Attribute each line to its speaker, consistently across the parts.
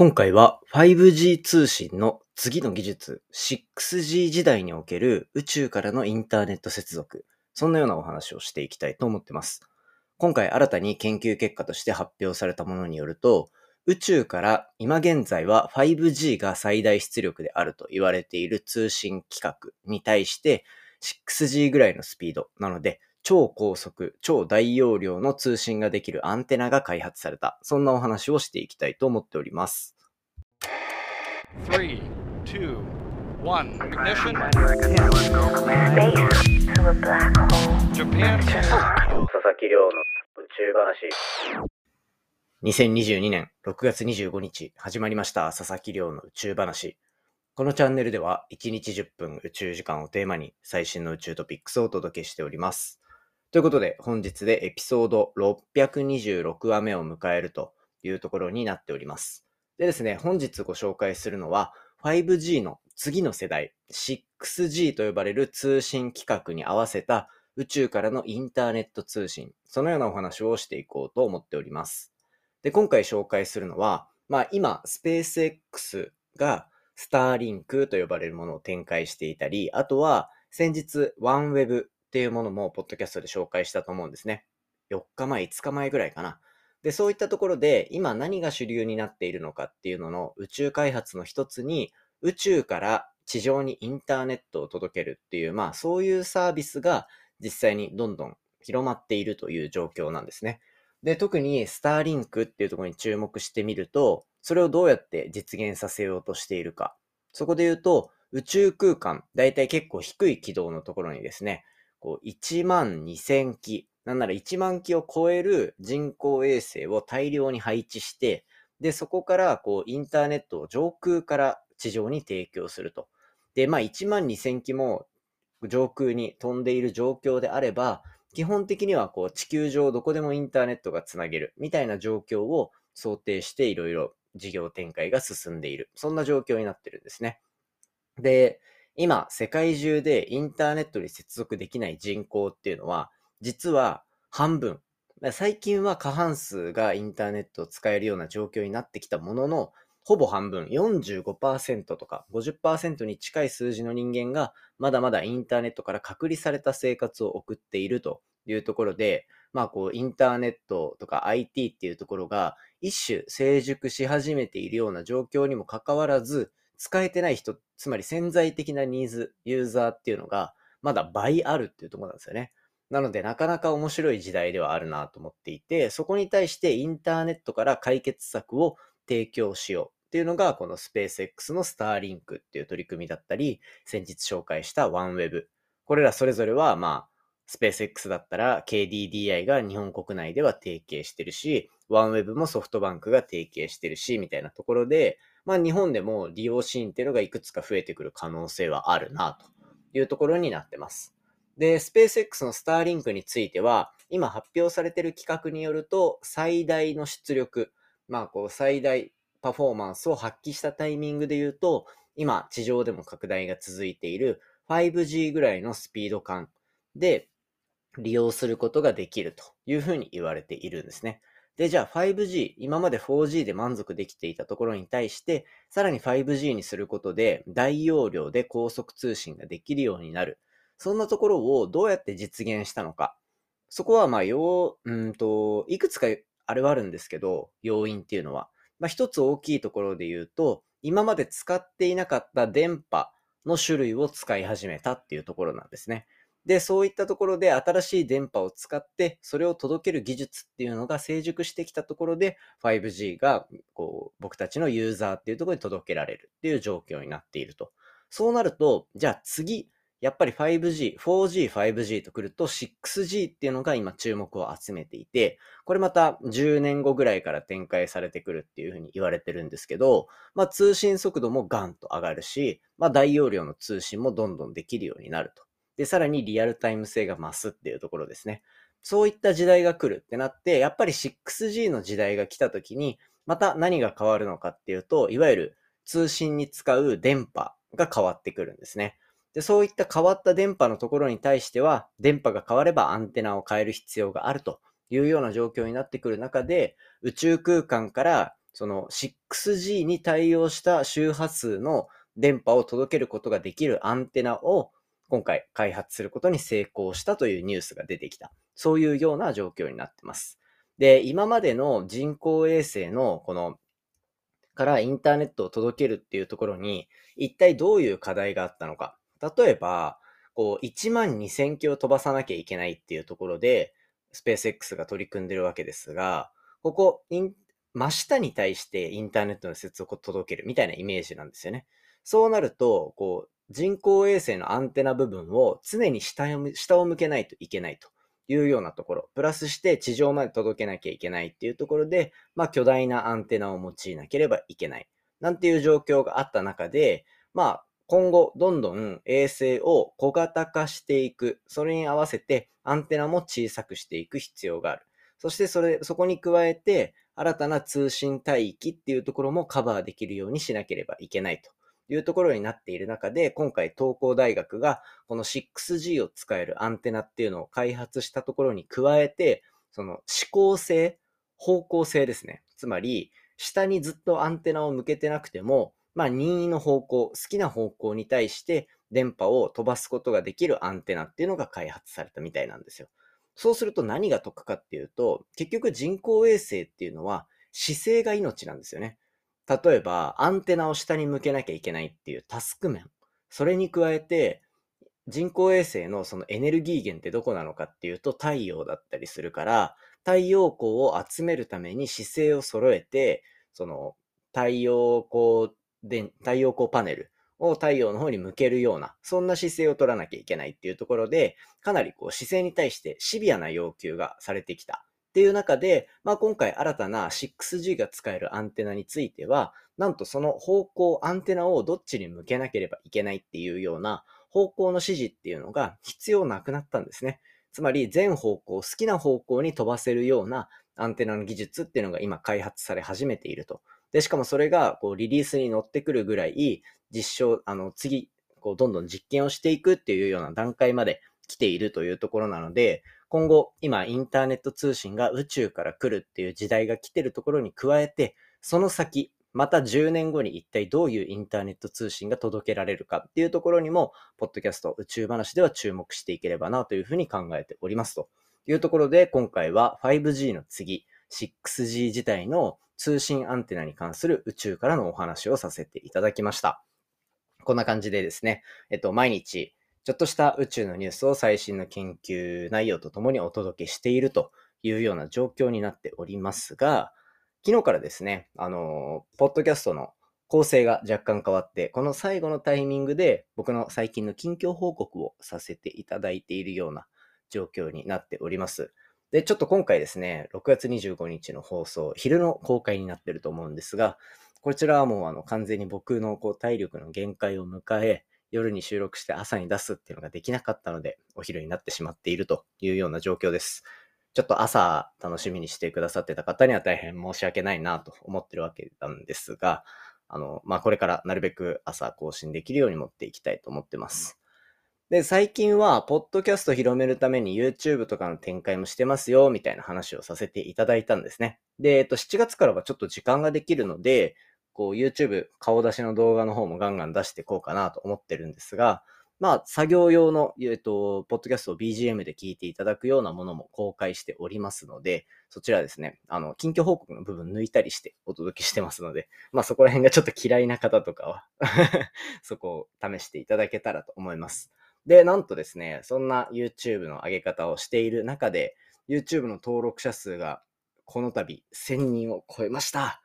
Speaker 1: 今回は 5G 通信の次の技術 6G 時代における宇宙からのインターネット接続、そんなようなお話をしていきたいと思ってます。今回新たに研究結果として発表されたものによると、宇宙から今現在は 5G が最大出力であると言われている通信規格に対して 6G ぐらいのスピードなので超高速、超大容量の通信ができるアンテナが開発された。そんなお話をしていきたいと思っております。
Speaker 2: Three, two, one. Ignition.
Speaker 3: Space to a black hole.
Speaker 2: Japan.
Speaker 1: 佐々木亮の宇宙話。2022年6月25日始まりました佐々木亮の宇宙話。このチャンネルでは1日10分宇宙時間をテーマに最新の宇宙トピックスをお届けしております。ということで本日でエピソード626話目を迎えるというところになっております。でですね、本日ご紹介するのは 5G の次の世代 6G と呼ばれる通信規格に合わせた宇宙からのインターネット通信、そのようなお話をしていこうと思っております。で、今回紹介するのは、まあ今、スペース X がスターリンクと呼ばれるものを展開していたり、あとは先日 OneWeb っていうものもポッドキャストで紹介したと思うんですね。4日前、5日前ぐらいかな。で、そういったところで今何が主流になっているのかっていうのの宇宙開発の一つに、宇宙から地上にインターネットを届けるっていう、まあそういうサービスが実際にどんどん広まっているという状況なんですね。で、特にスターリンクっていうところに注目してみると、それをどうやって実現させようとしているか。そこで言うと、宇宙空間、だいたい結構低い軌道のところにですね、こう1万2000機、なんなら1万機を超える人工衛星を大量に配置して、で、そこからこうインターネットを上空から地上に提供すると。で、まあ1万2000機も上空に飛んでいる状況であれば、基本的にはこう地球上どこでもインターネットがつなげるみたいな状況を想定していろいろ事業展開が進んでいる。そんな状況になってるんですね。で、今世界中でインターネットに接続できない人口っていうのは実は半分。最近は過半数がインターネットを使えるような状況になってきたものの、ほぼ半分、45%とか50%に近い数字の人間が、まだまだインターネットから隔離された生活を送っているというところで、まあこう、インターネットとか IT っていうところが、一種成熟し始めているような状況にもかかわらず、使えてない人、つまり潜在的なニーズ、ユーザーっていうのが、まだ倍あるっていうとこなんですよね。なので、なかなか面白い時代ではあるなと思っていて、そこに対してインターネットから解決策を提供しようっていうのが、このスペース X のスターリンクっていう取り組みだったり、先日紹介した OneWeb。これらそれぞれは、まあ、スペース X だったら KDDI が日本国内では提携してるし、OneWeb もソフトバンクが提携してるし、みたいなところで、まあ日本でも利用シーンっていうのがいくつか増えてくる可能性はあるなというところになってます。で、スペース X のスターリンクについては、今発表されている規格によると、最大の出力、まあこう最大パフォーマンスを発揮したタイミングで言うと、今地上でも拡大が続いている 5G ぐらいのスピード感で利用することができるというふうに言われているんですね。で、じゃあ 5G、今まで 4G で満足できていたところに対して、さらに 5G にすることで大容量で高速通信ができるようになる。そんなところをどうやって実現したのか。そこはまあ、要、うんと、いくつかあれはあるんですけど、要因っていうのは。まあ一つ大きいところで言うと、今まで使っていなかった電波の種類を使い始めたっていうところなんですね。で、そういったところで新しい電波を使って、それを届ける技術っていうのが成熟してきたところで、5G がこう僕たちのユーザーっていうところに届けられるっていう状況になっていると。そうなると、じゃあ次、やっぱり 5G、4G、5G と来ると 6G っていうのが今注目を集めていて、これまた10年後ぐらいから展開されてくるっていうふうに言われてるんですけど、まあ通信速度もガンと上がるし、まあ大容量の通信もどんどんできるようになると。で、さらにリアルタイム性が増すっていうところですね。そういった時代が来るってなって、やっぱり 6G の時代が来た時に、また何が変わるのかっていうと、いわゆる通信に使う電波が変わってくるんですね。で、そういった変わった電波のところに対しては、電波が変わればアンテナを変える必要があるというような状況になってくる中で、宇宙空間からその 6G に対応した周波数の電波を届けることができるアンテナを今回開発することに成功したというニュースが出てきた。そういうような状況になってます。で、今までの人工衛星のこのからインターネットを届けるっていうところに一体どういう課題があったのか。例えば、こう1万2000機を飛ばさなきゃいけないっていうところで、スペース X が取り組んでるわけですが、ここ、真下に対してインターネットの接続を届けるみたいなイメージなんですよね。そうなると、こう、人工衛星のアンテナ部分を常に下を向けないといけないというようなところ、プラスして地上まで届けなきゃいけないっていうところで、まあ巨大なアンテナを用いなければいけない。なんていう状況があった中で、まあ今後どんどん衛星を小型化していく。それに合わせてアンテナも小さくしていく必要がある。そしてそれ、そこに加えて新たな通信帯域っていうところもカバーできるようにしなければいけないというところになっている中で、今回東工大学がこの 6G を使えるアンテナっていうのを開発したところに加えて、その思考性、方向性ですね。つまり、下にずっとアンテナを向けてなくても、まあ、任意の方向、好きな方向に対して電波を飛ばすことができるアンテナっていうのが開発されたみたいなんですよ。そうすると何が得かっていうと、結局人工衛星っていうのは姿勢が命なんですよね。例えば、アンテナを下に向けなきゃいけないっていうタスク面。それに加えて、人工衛星のそのエネルギー源ってどこなのかっていうと太陽だったりするから、太陽光を集めるために姿勢を揃えて、その太陽光で、太陽光パネルを太陽の方に向けるような、そんな姿勢を取らなきゃいけないっていうところで、かなりこう姿勢に対してシビアな要求がされてきた。っていう中で、まあ、今回新たな 6G が使えるアンテナについては、なんとその方向、アンテナをどっちに向けなければいけないっていうような方向の指示っていうのが必要なくなったんですね。つまり全方向、好きな方向に飛ばせるようなアンテナの技術っていうのが今開発され始めていると。で、しかもそれがこうリリースに乗ってくるぐらい実証、あの次、こうどんどん実験をしていくっていうような段階まで来ているというところなので、今後、今、インターネット通信が宇宙から来るっていう時代が来てるところに加えて、その先、また10年後に一体どういうインターネット通信が届けられるかっていうところにも、ポッドキャスト宇宙話では注目していければなというふうに考えておりますというところで、今回は 5G の次、6G 自体の通信アンテナに関する宇宙からのお話をさせていただきました。こんな感じでですね、えっと、毎日、ちょっとした宇宙のニュースを最新の研究内容とともにお届けしているというような状況になっておりますが、昨日からですね、あの、ポッドキャストの構成が若干変わって、この最後のタイミングで僕の最近の近況報告をさせていただいているような状況になっております。で、ちょっと今回ですね、6月25日の放送、昼の公開になってると思うんですが、こちらはもうあの完全に僕のこう体力の限界を迎え、夜に収録して朝に出すっていうのができなかったので、お昼になってしまっているというような状況です。ちょっと朝楽しみにしてくださってた方には大変申し訳ないなと思ってるわけなんですが、あの、まあ、これからなるべく朝更新できるように持っていきたいと思ってます。で、最近は、ポッドキャスト広めるために YouTube とかの展開もしてますよ、みたいな話をさせていただいたんですね。で、えっと、7月からはちょっと時間ができるので、こう YouTube 顔出しの動画の方もガンガン出していこうかなと思ってるんですが、まあ、作業用の、えっと、ポッドキャストを BGM で聞いていただくようなものも公開しておりますので、そちらですね、あの、近況報告の部分抜いたりしてお届けしてますので、まあそこら辺がちょっと嫌いな方とかは そこを試していただけたらと思います。で、なんとですね、そんな YouTube の上げ方をしている中で、YouTube の登録者数がこの度1000人を超えました。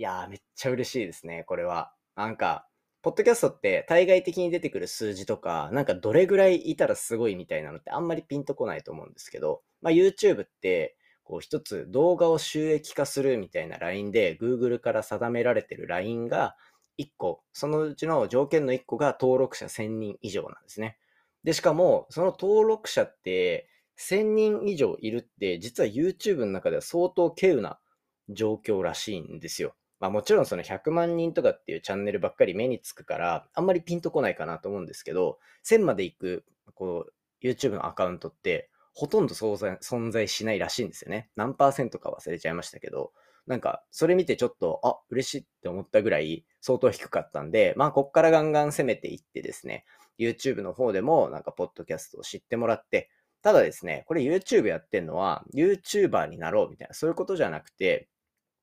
Speaker 1: いやー、めっちゃ嬉しいですね、これは。なんか、ポッドキャストって対外的に出てくる数字とか、なんかどれぐらいいたらすごいみたいなのってあんまりピンとこないと思うんですけど、まあ YouTube って、こう一つ動画を収益化するみたいなラインで Google から定められてるラインが1個、そのうちの条件の1個が登録者1000人以上なんですね。で、しかも、その登録者って1000人以上いるって、実は YouTube の中では相当稀有な状況らしいんですよ。まあもちろんその100万人とかっていうチャンネルばっかり目につくから、あんまりピンとこないかなと思うんですけど、1000まで行く、こう、YouTube のアカウントって、ほとんど存在しないらしいんですよね。何パーセントか忘れちゃいましたけど、なんか、それ見てちょっと、あ、嬉しいって思ったぐらい相当低かったんで、まあ、こっからガンガン攻めていってですね、YouTube の方でもなんか、ポッドキャストを知ってもらって、ただですね、これ YouTube やってんのは、YouTuber になろうみたいな、そういうことじゃなくて、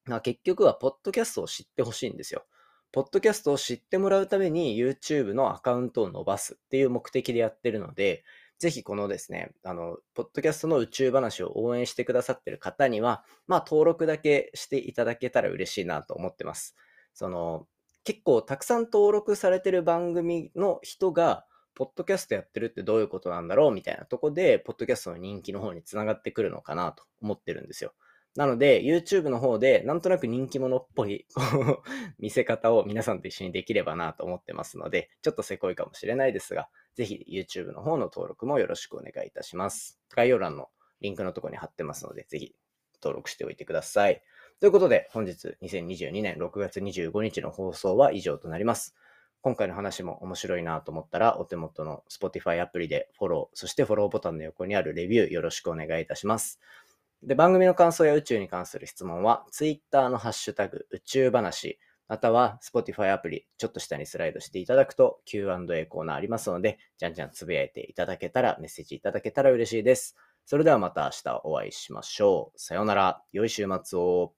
Speaker 1: まあ、結局は、ポッドキャストを知ってほしいんですよ。ポッドキャストを知ってもらうために YouTube のアカウントを伸ばすっていう目的でやってるので、ぜひこのですね、あの、ポッドキャストの宇宙話を応援してくださってる方には、まあ登録だけしていただけたら嬉しいなと思ってます。その、結構たくさん登録されてる番組の人が、ポッドキャストやってるってどういうことなんだろうみたいなとこで、ポッドキャストの人気の方につながってくるのかなと思ってるんですよ。なので、YouTube の方で、なんとなく人気者っぽい見せ方を皆さんと一緒にできればなと思ってますので、ちょっとせこいかもしれないですが、ぜひ YouTube の方の登録もよろしくお願いいたします。概要欄のリンクのところに貼ってますので、ぜひ登録しておいてください。ということで、本日2022年6月25日の放送は以上となります。今回の話も面白いなと思ったら、お手元の Spotify アプリでフォロー、そしてフォローボタンの横にあるレビューよろしくお願いいたします。で、番組の感想や宇宙に関する質問は、Twitter のハッシュタグ、宇宙話、または Spotify アプリ、ちょっと下にスライドしていただくと Q&A コーナーありますので、じゃんじゃんつぶやいていただけたら、メッセージいただけたら嬉しいです。それではまた明日お会いしましょう。さようなら。良い週末を。